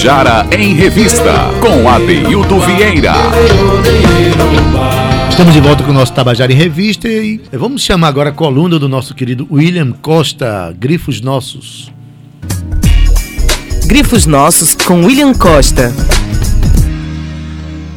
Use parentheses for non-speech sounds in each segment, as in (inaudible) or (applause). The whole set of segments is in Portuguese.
Tabajara em Revista, com Adeildo Vieira. Estamos de volta com o nosso Tabajara em Revista e vamos chamar agora a coluna do nosso querido William Costa, Grifos Nossos. Grifos Nossos com William Costa.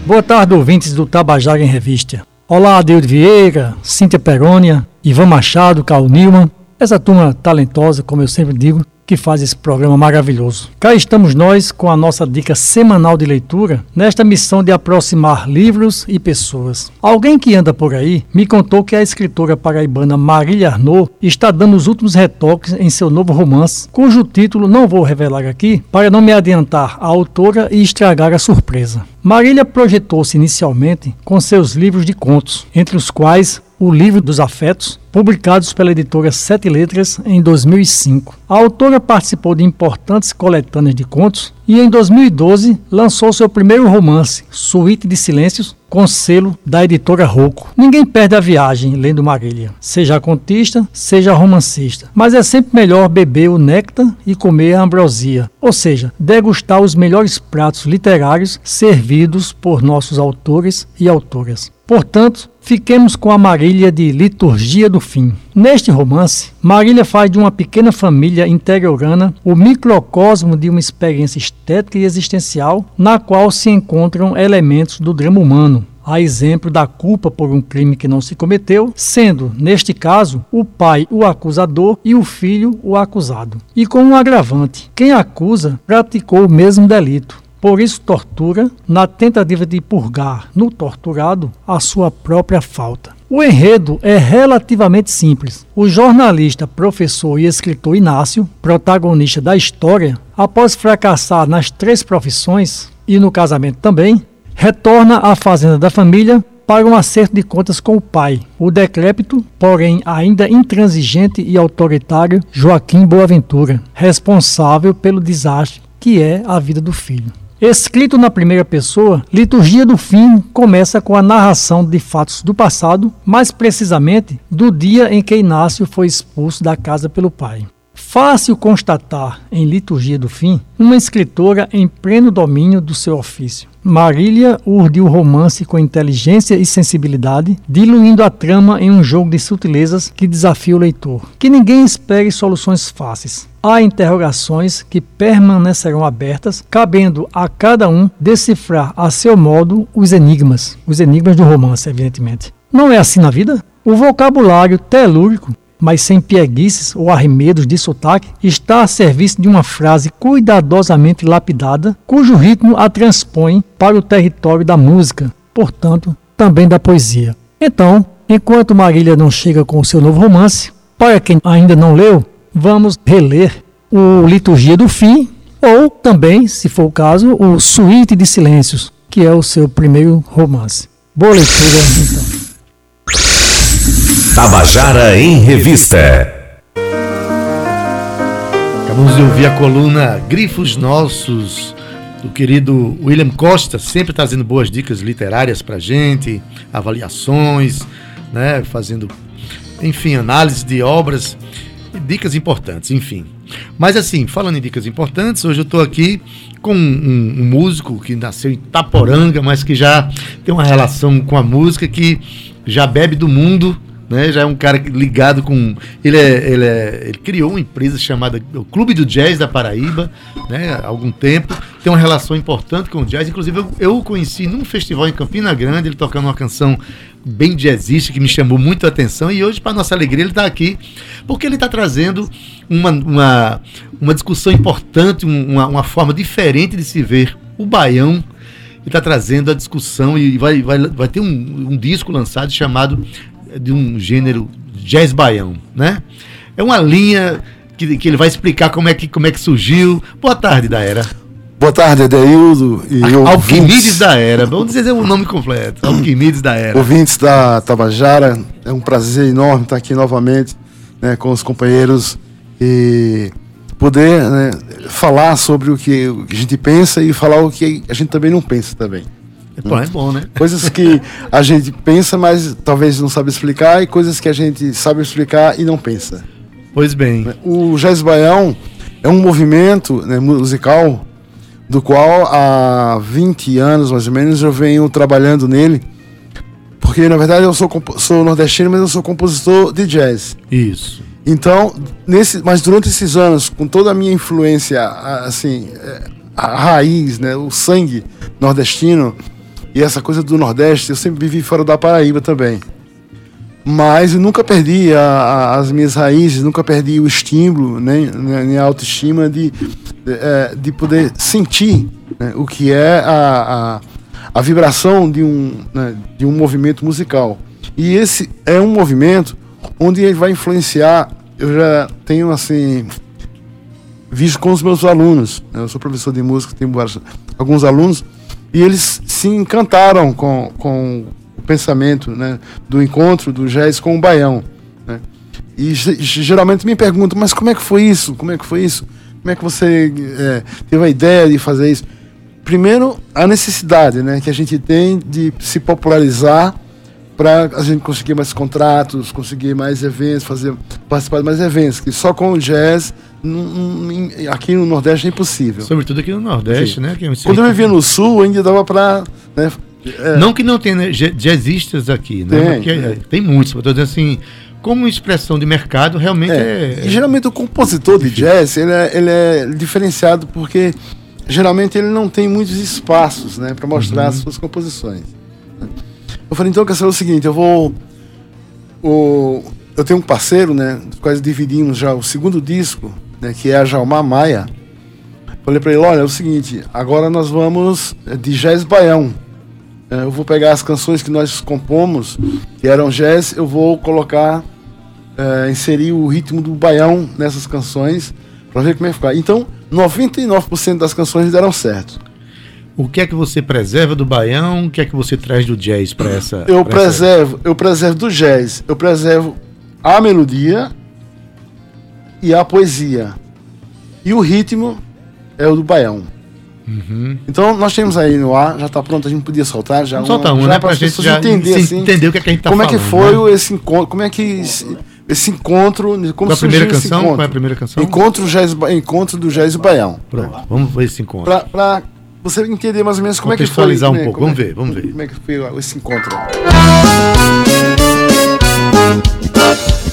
Boa tarde, ouvintes do Tabajara em Revista. Olá, Adeildo Vieira, Cíntia Perônia, Ivan Machado, Carl Nilman, essa turma talentosa, como eu sempre digo, que faz esse programa maravilhoso. Cá estamos nós com a nossa dica semanal de leitura, nesta missão de aproximar livros e pessoas. Alguém que anda por aí me contou que a escritora paraibana Marília Arnaud está dando os últimos retoques em seu novo romance, cujo título não vou revelar aqui para não me adiantar a autora e estragar a surpresa. Marília projetou-se inicialmente com seus livros de contos, entre os quais o Livro dos Afetos, publicados pela editora Sete Letras em 2005. A autora participou de importantes coletâneas de contos e em 2012 lançou seu primeiro romance, Suíte de Silêncios, com selo da editora Rocco. Ninguém perde a viagem lendo Marília, seja contista, seja romancista, mas é sempre melhor beber o néctar e comer a ambrosia, ou seja, degustar os melhores pratos literários servidos por nossos autores e autoras. Portanto, fiquemos com a Marília de Liturgia do Fim. Neste romance, Marília faz de uma pequena família interiorana o microcosmo de uma experiência estética e existencial na qual se encontram elementos do drama humano, a exemplo da culpa por um crime que não se cometeu, sendo, neste caso, o pai o acusador e o filho o acusado. E com um agravante: quem acusa praticou o mesmo delito. Por isso, tortura, na tentativa de purgar no torturado a sua própria falta. O enredo é relativamente simples. O jornalista, professor e escritor Inácio, protagonista da história, após fracassar nas três profissões e no casamento também, retorna à fazenda da família para um acerto de contas com o pai, o decrépito, porém ainda intransigente e autoritário Joaquim Boaventura, responsável pelo desastre que é a vida do filho. Escrito na primeira pessoa, Liturgia do Fim começa com a narração de fatos do passado, mais precisamente do dia em que Inácio foi expulso da casa pelo pai. Fácil constatar em Liturgia do Fim uma escritora em pleno domínio do seu ofício. Marília urde o romance com inteligência e sensibilidade, diluindo a trama em um jogo de sutilezas que desafia o leitor. Que ninguém espere soluções fáceis. Há interrogações que permanecerão abertas, cabendo a cada um decifrar a seu modo os enigmas, os enigmas do romance, evidentemente. Não é assim na vida? O vocabulário telúrico mas sem pieguices ou arremedos de sotaque, está a serviço de uma frase cuidadosamente lapidada, cujo ritmo a transpõe para o território da música, portanto, também da poesia. Então, enquanto Marília não chega com o seu novo romance, para quem ainda não leu, vamos reler o Liturgia do Fim, ou também, se for o caso, o Suíte de Silêncios, que é o seu primeiro romance. Boa leitura, então. Tabajara em Revista. Acabamos de ouvir a coluna Grifos Nossos, do querido William Costa, sempre trazendo boas dicas literárias para gente, avaliações, né, fazendo, enfim, análise de obras dicas importantes, enfim. Mas assim, falando em dicas importantes, hoje eu estou aqui com um, um, músico que nasceu em Taporanga, mas que já tem uma relação com a música que já bebe do mundo né? Já é um cara ligado com. Ele, é, ele, é, ele criou uma empresa chamada o Clube do Jazz da Paraíba, né? Há algum tempo. Tem uma relação importante com o jazz. Inclusive, eu, eu o conheci num festival em Campina Grande, ele tocando uma canção bem jazzista que me chamou muito a atenção. E hoje, para nossa alegria, ele está aqui porque ele está trazendo uma, uma, uma discussão importante, uma, uma forma diferente de se ver o baião ele está trazendo a discussão e vai, vai, vai ter um, um disco lançado chamado de um gênero jazz baião, né? É uma linha que, que ele vai explicar como é que, como é que surgiu. Boa tarde, da era. Boa tarde, Adeildo. E (laughs) Alquimides da Era. Vamos dizer o nome completo. Alquimides da Era. Ouvintes da Tabajara, é um prazer enorme estar aqui novamente né, com os companheiros e poder né, falar sobre o que a gente pensa e falar o que a gente também não pensa também. Bom, é bom, né? (laughs) Coisas que a gente pensa, mas talvez não sabe explicar, e coisas que a gente sabe explicar e não pensa. Pois bem. O jazz baião é um movimento né, musical do qual há 20 anos mais ou menos eu venho trabalhando nele. Porque na verdade eu sou, sou nordestino, mas eu sou compositor de jazz. Isso. Então, nesse, mas durante esses anos, com toda a minha influência, assim, a raiz, né, o sangue nordestino e essa coisa do Nordeste, eu sempre vivi fora da Paraíba também. Mas eu nunca perdi a, a, as minhas raízes, nunca perdi o estímulo, nem, a autoestima de, de, é, de poder sentir né, o que é a, a, a vibração de um, né, de um movimento musical. E esse é um movimento onde ele vai influenciar. Eu já tenho assim visto com os meus alunos. Né, eu sou professor de música, tenho alguns alunos e eles se encantaram com, com pensamento né, do encontro do jazz com o baião. Né? E geralmente me perguntam, mas como é que foi isso? Como é que foi isso? Como é que você é, teve a ideia de fazer isso? Primeiro, a necessidade né, que a gente tem de se popularizar para a gente conseguir mais contratos, conseguir mais eventos, fazer participar de mais eventos, que só com o jazz aqui no Nordeste é impossível. Sobretudo aqui no Nordeste, Sim. né? É Quando eu vivia no Sul, ainda dava para né, é. Não que não tenha né, jazzistas aqui, né? Tem, Porque, é. tem muitos, mas dizendo assim, como expressão de mercado, realmente é. é... geralmente o compositor de jazz, ele é, ele é diferenciado porque geralmente ele não tem muitos espaços, né? Para mostrar uhum. as suas composições. Eu falei, então, quer saber o seguinte, eu vou... O, eu tenho um parceiro, né? Quase dividimos já o segundo disco, né? Que é a Jalmar Maia. Falei para ele, olha, é o seguinte, agora nós vamos de jazz baião. É, eu vou pegar as canções que nós compomos, que eram jazz, eu vou colocar, é, inserir o ritmo do baião nessas canções, para ver como é que ficar. Então, 99% das canções deram certo. O que é que você preserva do baião? O que é que você traz do jazz para essa? Eu pra preservo, essa... eu preservo do jazz. Eu preservo a melodia e a poesia. E o ritmo é o do baião. Uhum. Então nós temos aí no ar, já está pronto, a gente podia soltar já. Um, né? Para a gente já entender, assim, entender o que, é que a gente está Como falando, é que foi né? esse encontro? Como é que esse, encontro? Como Qual a primeira canção? Qual é a primeira canção? Encontro, jazz, encontro do Jazz Baião. Pronto, vamos ver esse encontro. Para você entender mais ou menos como é que foi. um né? pouco, vamos é, ver, vamos ver. Como é que foi esse encontro?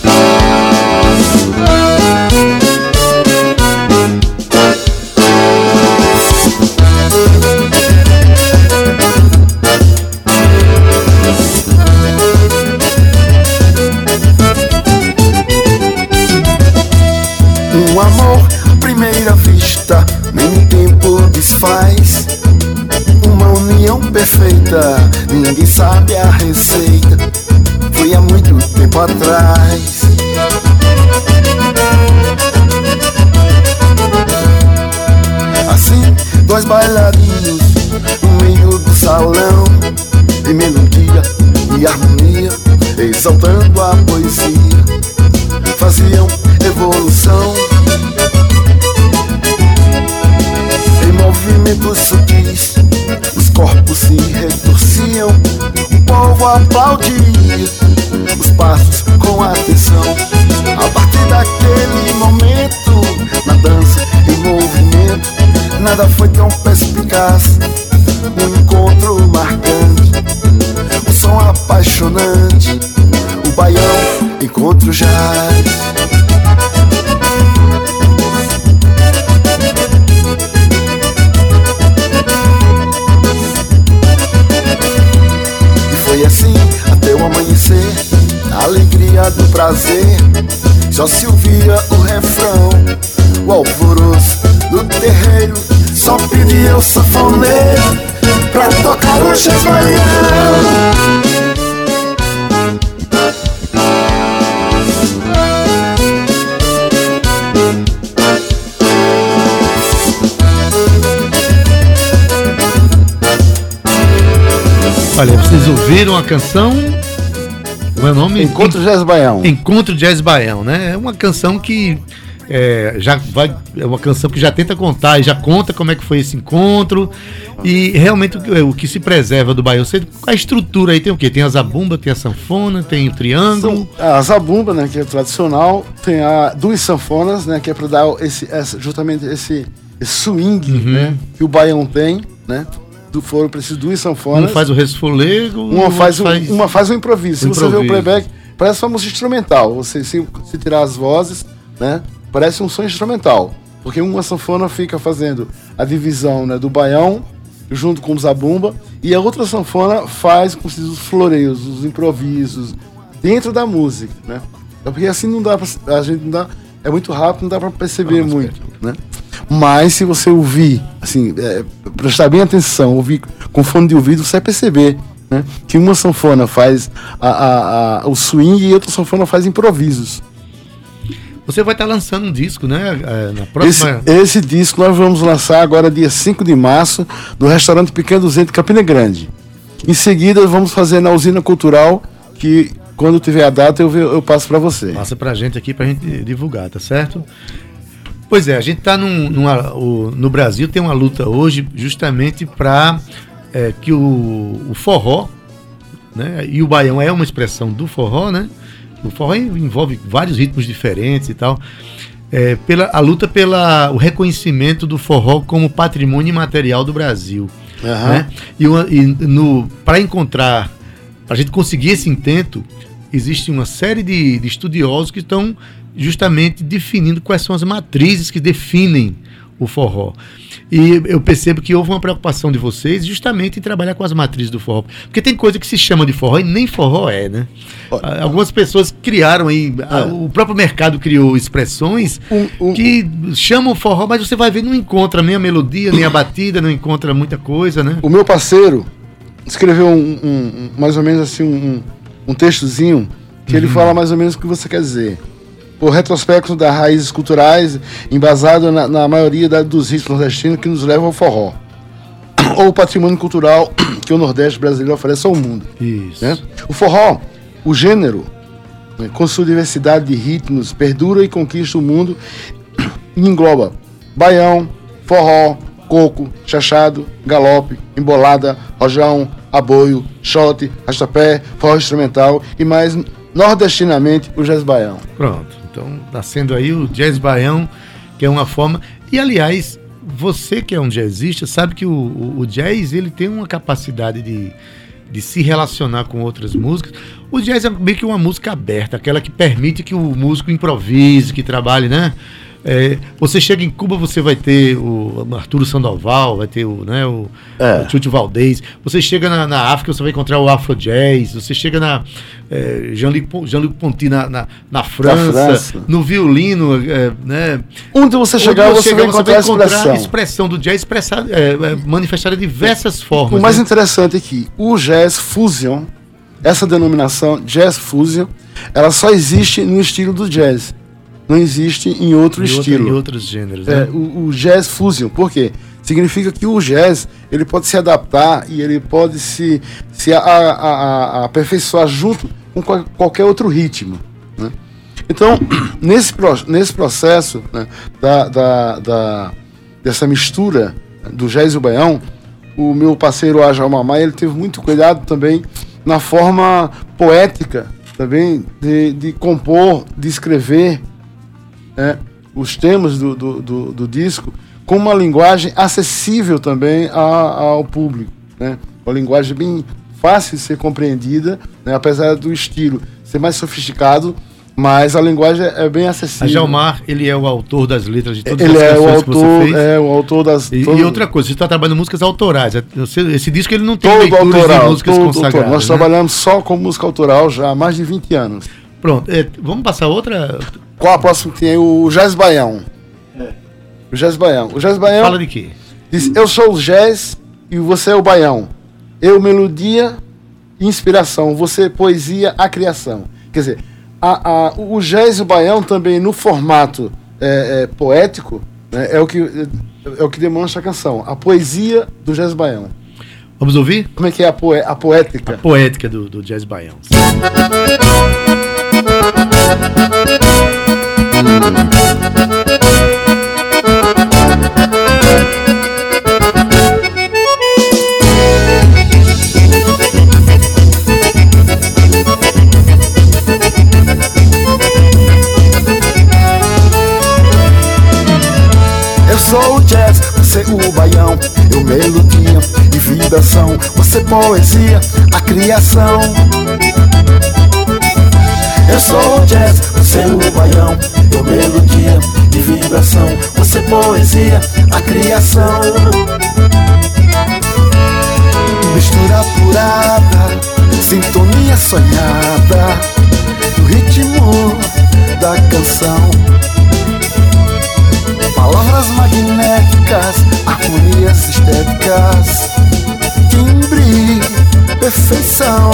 perfeita, (laughs) ninguém sabe a receita. Foi há muito tempo atrás. Assim, dois bailarinos no meio do salão, em melodia e harmonia, exaltando a poesia, faziam evolução. Em movimentos sutis o povo aplaudia os passos com atenção. A partir daquele momento, na dança e movimento, nada foi tão perspicaz. Um encontro marcante, um som apaixonante, o baião encontro jazz. Olha, vocês ouviram a canção como é o nome? Encontro Jazz Baião. Encontro Jazz Baião, né? É uma canção que é, já vai é uma canção que já tenta contar e já conta como é que foi esse encontro e realmente o, o que se preserva do baião a estrutura aí tem o quê tem a zabumba tem a sanfona tem o triângulo São, a zabumba né que é tradicional tem a duas sanfonas né que é para dar esse essa, justamente esse esse swing, Uhum. né? Que o baião tem, né? Do foram preciso duas Um sanfonas. faz o resfolego, o uma faz, um, uma faz um improviso. Se você vê o playback, parece uma música instrumental. Você se, se tirar as vozes, né? Parece um som instrumental. Porque uma sanfona fica fazendo a divisão né, do baião junto com o zabumba e a outra sanfona faz com os floreios, os improvisos dentro da música, né? É porque assim não dá pra, a gente não dá é muito rápido, não dá para perceber mas muito, né? Mas se você ouvir, assim, é, prestar bem atenção, ouvir com fone de ouvido, você vai perceber né, que uma sanfona faz a, a- a- o swing e outra sanfona faz improvisos. Você vai estar lançando um disco, né? é, Na Esse, próxima. esse disco nós vamos lançar agora, dia 5 de março, no restaurante Pequeno 200 Campina Grande. Em seguida, vamos fazer na usina cultural, que quando tiver a data eu, eu passo para você. Passa pra gente aqui pra gente divulgar, tá certo? Pois é, a gente tá o- no Brasil tem uma luta hoje justamente para que o, o forró, né? E o baião é uma expressão do forró, né? O forró envolve vários ritmos diferentes e tal. É, pela, a luta pelo reconhecimento do forró como patrimônio imaterial do Brasil. Aham. né? E, e para encontrar, para a gente conseguir esse intento, existe uma série de, de estudiosos que estão justamente definindo quais são as matrizes que definem o forró. E eu percebo que houve uma preocupação de vocês justamente em trabalhar com as matrizes do forró. Porque tem coisa que se chama de forró e nem forró é, né? Ah, Algumas pessoas criaram aí, ah, o próprio mercado criou expressões Um- um- que chamam forró, mas você vai ver, não encontra nem a melodia, nem a batida, não encontra muita coisa, né? O meu parceiro escreveu um, um- mais ou menos assim um, um textozinho que ele fala mais ou menos o que você quer dizer. O retrospecto das raízes culturais, embasado na, na maioria da- dos ritmos nordestinos que nos levam ao forró. Ou o patrimônio cultural (clears throat) que o Nordeste brasileiro oferece ao mundo. Isso. né? O forró, o gênero, né, com sua diversidade de ritmos, perdura e conquista o mundo (clears throat) e engloba baião, forró, coco, chachado, galope, embolada, rojão, aboio, shot, rastapé, forró instrumental e mais nordestinamente o jazz baião. Pronto. Então, nascendo aí o jazz baião, que é uma forma. E aliás, você que é um jazzista, sabe que o, o- o jazz ele tem uma capacidade de, de se relacionar com outras músicas. O jazz é meio que uma música aberta, aquela que permite que o músico improvise, que trabalhe, né? É, você chega em Cuba, você vai ter o Arturo Sandoval, vai ter o, né, o, É. o Chucho Valdez. Você chega na, na África, você vai encontrar o Afro Jazz. Você chega na é, Jean-Luc Jean-Luc Ponty na, na, na França, França. no violino, é, né? Onde você chegar, Onde você, chegar, vai encontrar a expressão. a expressão do jazz expressada, é, é, manifestada de diversas formas. O mais né? interessante é que o jazz fusion, essa denominação jazz fusion, ela só existe no estilo do jazz. Não existe em outro outra- estilo. em outros gêneros. É, né? o, o jazz fusion, por quê? Significa que o jazz ele pode se adaptar e ele pode se, se a, a- a- aperfeiçoar junto com qual- qualquer outro ritmo. né? Então, (clears throat) nesse, nesse processo né, da, da- da- dessa mistura do jazz e o baião, o meu parceiro Ajal Mamai, ele teve muito cuidado também na forma poética também de, de compor, de escrever né, os temas do, do, do- do disco com uma linguagem acessível também a- ao público. Né? Uma linguagem bem fácil de ser compreendida, né, apesar do estilo ser mais sofisticado, mas a linguagem é bem A acessível. Jalmar, ele é o autor das letras de todas Ele as é o canções que você autor, fez. é o autor das. E, todo- e outra coisa, você está trabalhando músicas autorais. É, Esse disco ele não tem todo leituras de autoral, músicas todo consagradas. autoral. Nós né? trabalhamos só com música autoral já há mais de 20 anos. Pronto, é, vamos passar outra. Qual a próxima que tem? O Jazz Baião. O Jazz Baião. O Jazz Baião Fala de quê? diz: Eu sou o jazz e você é o baião. Eu, melodia inspiração. Você, poesia, a criação. Quer dizer, a- a- o jazz e o baião também no formato é, é, poético né, é, o que, é o que demonstra a canção. A poesia do jazz baião. Vamos ouvir? Como é que é a, poe- a poética? Poética do, do jazz baião. Eu você o baião. Eu melodia e vibração, você poesia, a criação. Eu sou o jazz, você o baião. Eu melodia e vibração, você poesia, a criação. Mistura apurada, sintonia sonhada, o ritmo da canção. Palavras magnéticas, harmonias estéticas, timbre, perfeição.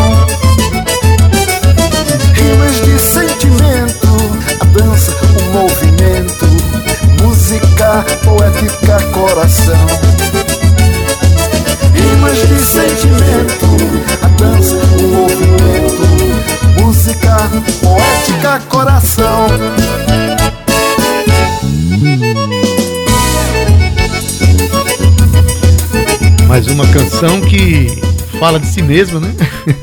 Rimas de sentimento, a dança, o movimento, música, poética, coração. Mais uma canção que fala de si mesma, né?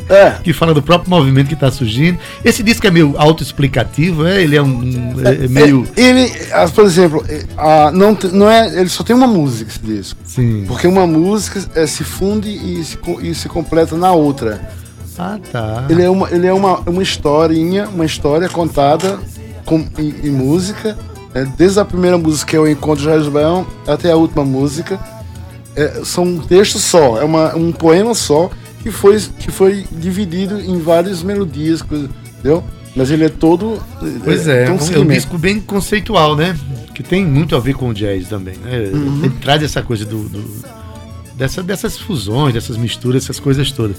É. (laughs) que fala do próprio movimento que está surgindo. Esse disco é meio autoexplicativo, é? Ele é um. É, é meio. É, ele, ah, por exemplo, é, ah, não, não é, ele só tem uma música esse disco. Sim. Porque uma música é, se funde e se, e se completa na outra. Ah, tá. Ele é uma, ele é uma, uma historinha, uma história contada com, em, em música. né? desde a primeira música, que é o Encontro de Jair Baião, até a última música. É, são um texto só, é uma, um poema só, que foi, que foi dividido em várias melodias, coisa- entendeu? Mas ele é todo. Pois é, é um um, segmento. disco bem conceitual, né? Que tem muito a ver com o jazz também, né? Uhum. Ele traz essa coisa do, do- dessa, dessas fusões, dessas misturas, essas coisas todas.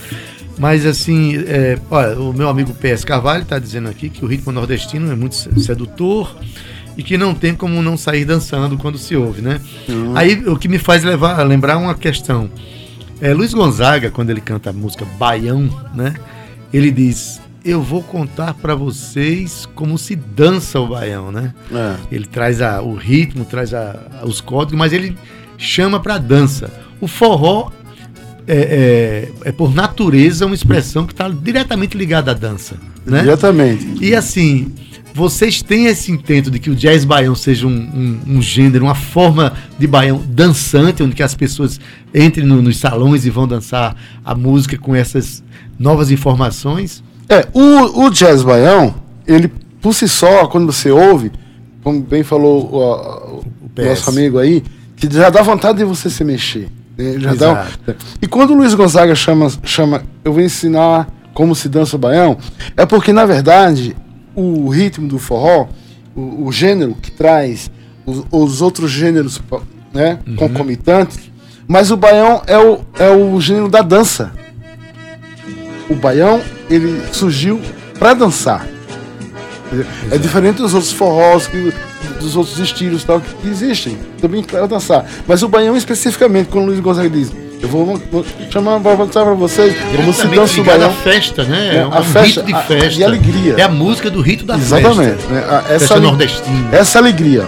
Mas assim, é, olha, o meu amigo PS Carvalho está dizendo aqui que o ritmo nordestino é muito sedutor e que não tem como não sair dançando quando se ouve, né? Aí o que me faz levar, lembrar uma questão. É, Luiz Gonzaga, quando ele canta a música Baião, né? Ele diz: Eu vou contar para vocês como se dança o baião, né? É. Ele traz a- o ritmo, traz a- a- os códigos, mas ele chama para dança. O forró é, é- é, por natureza uma expressão que está diretamente ligada à dança, né? Diretamente. E assim, vocês têm esse intento de que o jazz baião seja um, um- um gênero, uma forma de baião dançante, onde que as pessoas entrem no- nos salões e vão dançar a música com essas novas informações? É, o, o jazz baião, ele por si só, quando você ouve, como bem falou o, o- o nosso amigo aí, que já dá vontade de você se mexer. né? Já dá- Exato. e quando o Luiz Gonzaga chama, chama Eu vou ensinar como se dança o baião, é porque, na verdade, o ritmo do forró, o, o gênero que traz os, os outros gêneros né, concomitantes, mas o baião é o, é o gênero da dança o baião ele surgiu para dançar. É diferente dos outros forrós, dos outros estilos tal, que existem também para dançar. Mas o baião especificamente, quando o Luiz Gonzaga diz, eu vou, vou chamar para mostrar para vocês como se dança o baião. festa, né? É, É, um a festa, rito de a- festa. e alegria. É a música do rito da Exatamente. festa. né? A- Festa Essa, nordestina. essa alegria.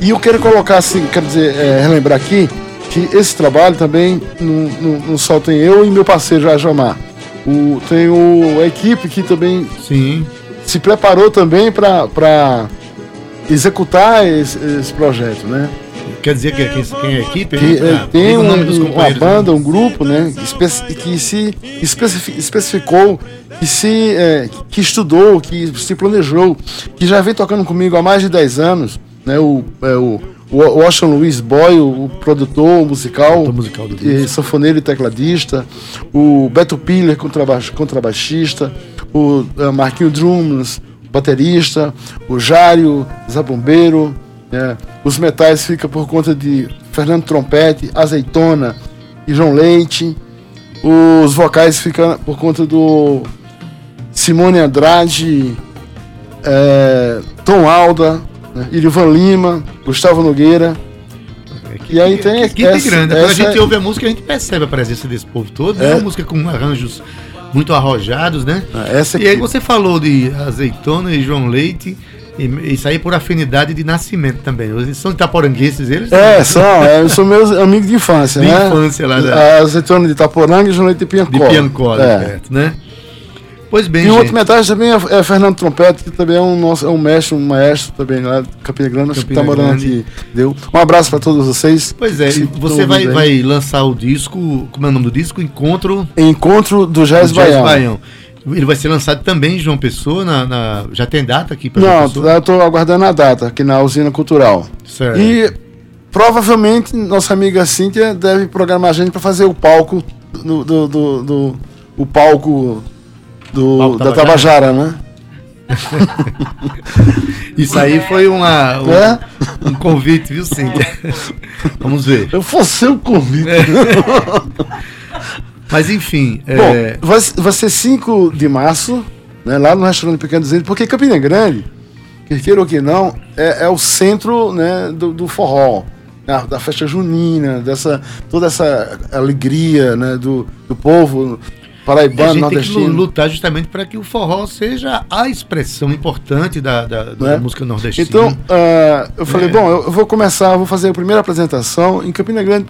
E eu quero colocar assim, quero dizer, é, relembrar aqui, que esse trabalho também não, não, não só tem eu e meu parceiro Jajamar. O, tem o, a equipe que também Sim. se preparou também para executar esse, esse projeto, né? Quer dizer que quem, quem é a equipe? Que, eh, Ah, tem o um- uma companheiros, banda, um grupo, né, que se especifi- especificou, que se eh, que estudou, que se planejou, que já vem tocando comigo há mais de 10 anos, né? O, é, o, o Washington Luiz Boy, o, o produtor musical, Produtor musical e sanfoneiro e tecladista, o Beto Piller, contraba contrabaixista, o eh, Marquinho Drumans, baterista, o Jário, Zabombeiro, né? os metais ficam por conta de Fernando Trompete, Azeitona e João Leite, os vocais ficam por conta do Simone Andrade, eh, Tom Alda, né? Irivan Lima, Gustavo Nogueira. Equipe- E aí tem equipe essa- grande. Quando a gente ouve a música, a gente percebe a presença desse povo todo. É, É. uma música com arranjos muito arrojados, né? Essa E aí você falou de Azeitona e João Leite. E isso aí por afinidade de nascimento também. Eles são itaporangueses, eles? É, são, é, são meus amigos de infância, De né? infância lá da- A azeitona de Itaporanga e Leite de Piancó. De Piancó, é. perto, né? Pois bem, E gente. outro metade também é, é Fernando Trompete, que também é um, nosso, é um mestre, um maestro também lá de Campina Grande, que tá morando aqui. Deu. Um abraço para todos vocês. Pois é, você vai, vai lançar o disco, como é o nome do disco? Encontro Encontro do Jazz, do Jazz Baiano. Baião. Ele vai ser lançado também em João Pessoa, na, na- já tem data aqui para João Não, eu estou aguardando a data aqui na usina cultural. Certo. E provavelmente nossa amiga Cíntia deve programar a gente para fazer o palco do, do, do- do- o palco do, Palco da Tabajara. Tabajara, né? (laughs) Isso aí foi uma, um, É? um convite, viu, Cíntia? (laughs) Vamos ver. Eu fosse o convite. (laughs) Mas enfim, é, Bom, vai, vai ser 5 de março, né, lá no restaurante Pequeno Dizendo, porque Campina Grande, queira ou que não, é, é o centro né, do, do forró, da, da festa junina, dessa, toda essa alegria né, do, do povo a paraibano, gente tem que nordestino. lutar justamente para que o forró seja a expressão importante da, da, da Né? música nordestina. Então, ah, eu falei, É. bom, eu, vou começar, vou fazer a primeira apresentação em Campina Grande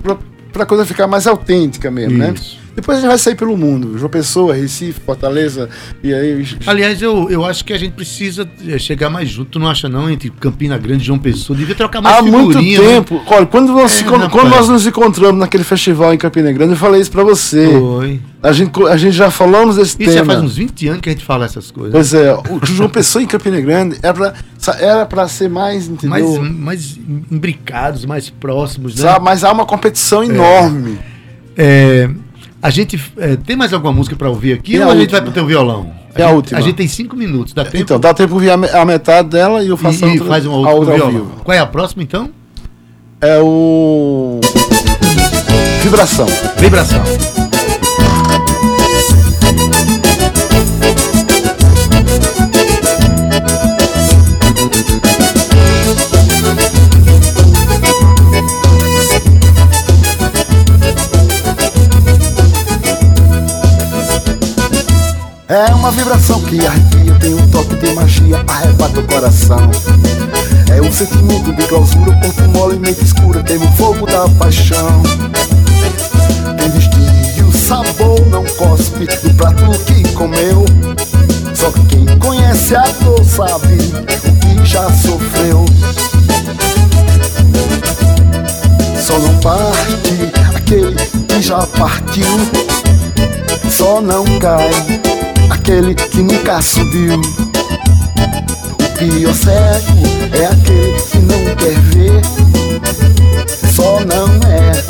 para a coisa ficar mais autêntica mesmo, né? Isso. Depois a gente vai sair pelo mundo, João Pessoa, Recife, Fortaleza, e aí... Aliás, eu, eu acho que a gente precisa eh, chegar mais junto, tu não acha não? Entre Campina Grande e João Pessoa, devia trocar mais Há muito né? tempo. Olha, quando, nós, É, quando, quando nós nos encontramos naquele festival em Campina Grande, eu falei isso pra você. Foi. A gente, a gente já falamos desse Isso já tema. faz uns 20 anos que a gente fala essas coisas. Pois é, o João Pessoa em Campina Grande era pra, sa- era pra ser mais, entendeu? mais, mais imbricados, mais próximos, né? Mas há uma competição enorme. É, a gente é, tem mais alguma música para ouvir aqui Tem ou a a gente vai pro teu violão? É a gente, última. A gente tem cinco minutos, dá tempo? Então, dá tempo de ouvir a, me- a metade dela e eu faço e, a e outra, faz uma a outra, outra com ao violão. vivo. Qual é a próxima então? É o. Vibração. Vibração. Uma vibração que arrepia, tem um toque de magia, arrebata o coração. É um sentimento de clausura, corpo mole, mente escura, tem o fogo da paixão. Quem distingue o sabor não cospe do prato que comeu. Só quem conhece a dor sabe o que já sofreu. Só não parte aquele que já partiu. Só não cai aquele que nunca subiu. O pior cego é aquele que não quer ver. Só não é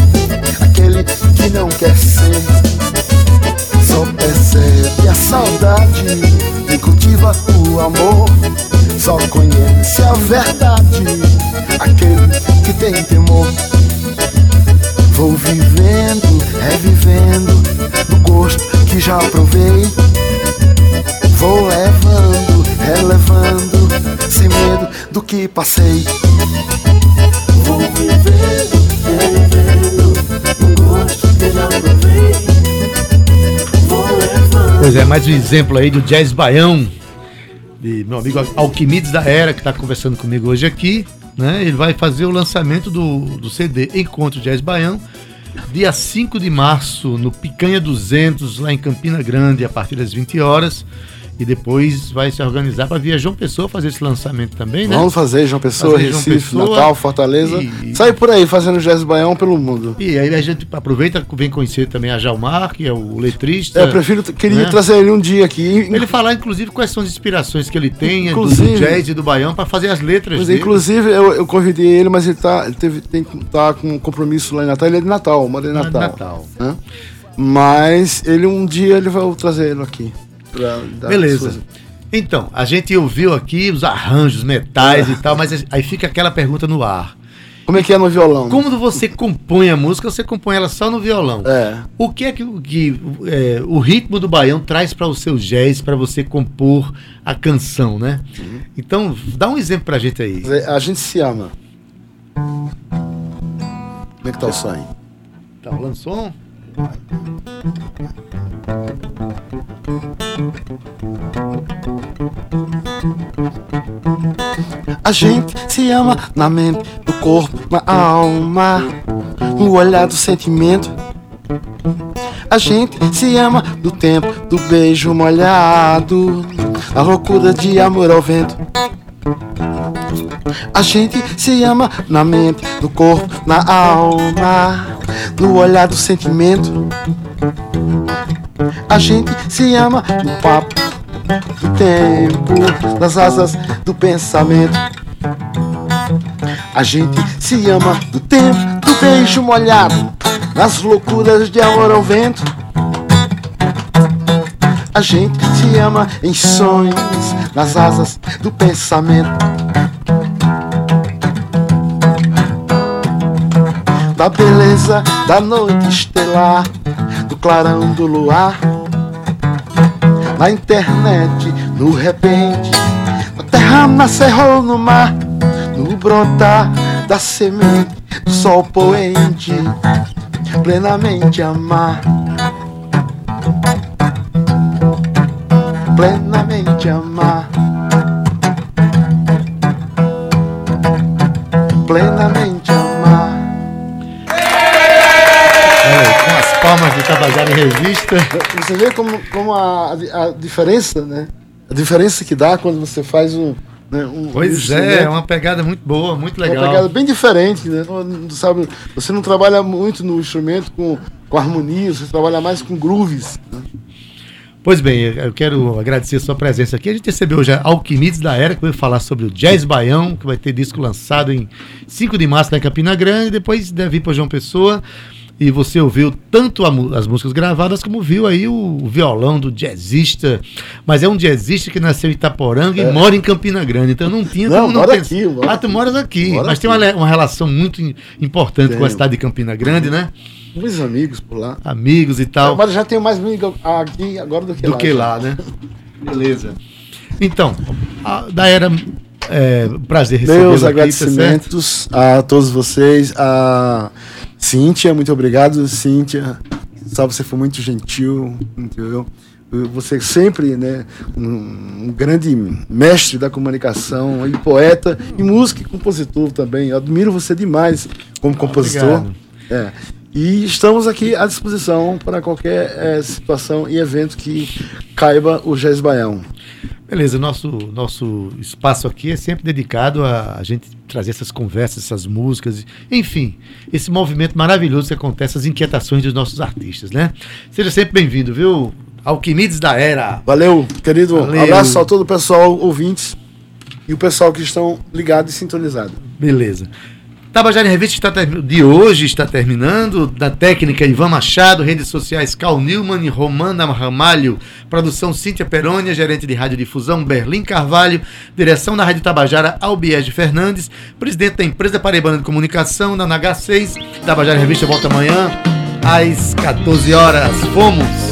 aquele que não quer ser. Só percebe a saudade e cultiva o amor. Só conhece a verdade aquele que tem temor. Vou vivendo, revivendo já provei. Vou levando, relevando, sem medo do que passei. Vou vivendo. Pois é, mais um exemplo aí do jazz baião, de meu amigo Alquimides da Era, que está conversando comigo hoje aqui. Né? Ele vai fazer o lançamento do, do CD Encontro Jazz Baião, dia 5 de março, no Picanha 200, lá em Campina Grande, a partir das 20 horas. E depois vai se organizar para vir a João Pessoa fazer esse lançamento também, né? Vamos fazer João Pessoa, Fazer João Recife, Pessoa Natal, Fortaleza. e- Sai por aí fazendo jazz baião pelo mundo. E aí a gente aproveita, vem conhecer também a Jalmar, que é o letrista. É, eu prefiro, queria né? trazer ele um dia aqui. Ele falar, inclusive, quais são as inspirações que ele tem do- Inclusive- do jazz e do baião para fazer as letras Mas, dele. inclusive, eu, eu convidei ele, mas ele tá, ele teve, tem, tá com um compromisso lá em Natal. Ele é de Natal, mora em Ah, de Natal. Natal. né? Mas ele um dia ele vai trazer ele aqui. Pra dar Beleza. Então, a gente ouviu aqui os arranjos, metais e tal, mas aí fica aquela pergunta no ar. Como é que é no violão? Como você compõe a música, você compõe ela só no violão. É. O que é que, que, é, o ritmo do baião traz para o seu jazz, para você compor a canção, né? Uhum. Então, dá um exemplo pra gente aí. A gente se ama. Como é que tá o som? Tá rolando som? A gente se ama na mente, no corpo, na alma, no olhar do sentimento. A gente se ama do tempo do beijo molhado, a loucura de amor ao vento. A gente se ama na mente, no corpo, na alma, no olhar do sentimento. A gente se ama no papo tempo, nas asas do pensamento. A gente se ama do tempo do beijo molhado, nas loucuras de amor ao vento. A gente se ama em sonhos, nas asas do pensamento. Da beleza da noite estelar, do clarão do luar. Na internet, no repente, na terra nascer ou no mar, no brotar da semente, do sol poente, plenamente amar. Plenamente amar. Plenamente com as palmas do Tabajara em Revista. Você vê como, como a, a diferença, né? A diferença que dá quando você faz um. Né, um Pois instrumento, é, é uma pegada muito boa, muito uma legal. pegada bem diferente, né? Sabe, você não trabalha muito no instrumento com, com harmonia, você trabalha mais com grooves. né? Pois bem, eu quero agradecer a sua presença aqui. A gente recebeu já Alquimides da Era, que vai falar sobre o Jazz Baião, que vai ter disco lançado em 5 de março em Campina Grande, depois deve ir para João Pessoa. E você ouviu tanto a as músicas gravadas, como viu aí o, violão do jazzista. Mas é um jazzista que nasceu em Itaporanga e mora em Campina Grande, então não tinha É. Não, como não mora pensar. aqui, mora ah, tu moras aqui. Mora mas tem uma, uma relação muito im- importante com a Tenho. cidade de Campina Grande, né? Muitos amigos por lá. Amigos e tal. Mas já tenho mais amigos aqui agora do que do lá. que lá, né? Beleza. Então, a, da era. É, prazer receber Meus aqui, tá agradecimentos a todos vocês. A Cíntia, muito obrigado, Cíntia. Sabe, você foi muito gentil, entendeu? Você sempre, né, um, um grande mestre da comunicação, e poeta, e músico e compositor também. Eu admiro você demais como compositor. É. E estamos aqui à disposição para qualquer eh, situação e evento que caiba o Jazz Baião. Beleza, nosso, nosso espaço aqui é sempre dedicado a, a gente trazer essas conversas, essas músicas, enfim, esse movimento maravilhoso que acontece, as inquietações dos nossos artistas, né? Seja sempre bem-vindo, viu? Alquimides da Era. Valeu, querido. Valeu. Abraço a todo o pessoal, ouvintes e o pessoal que estão ligados e sintonizados. Beleza. Tabajara em Revista está de hoje está terminando. Da técnica Ivan Machado, redes sociais Cal Newman e Romana Ramalho, produção Cíntia Perônia, gerente de radiodifusão Berlim Carvalho, direção da Rádio Tabajara Albiege Fernandes, presidente da empresa Paraibana de Comunicação, da NH6. Tabajara em Revista volta amanhã às 14 horas. Fomos!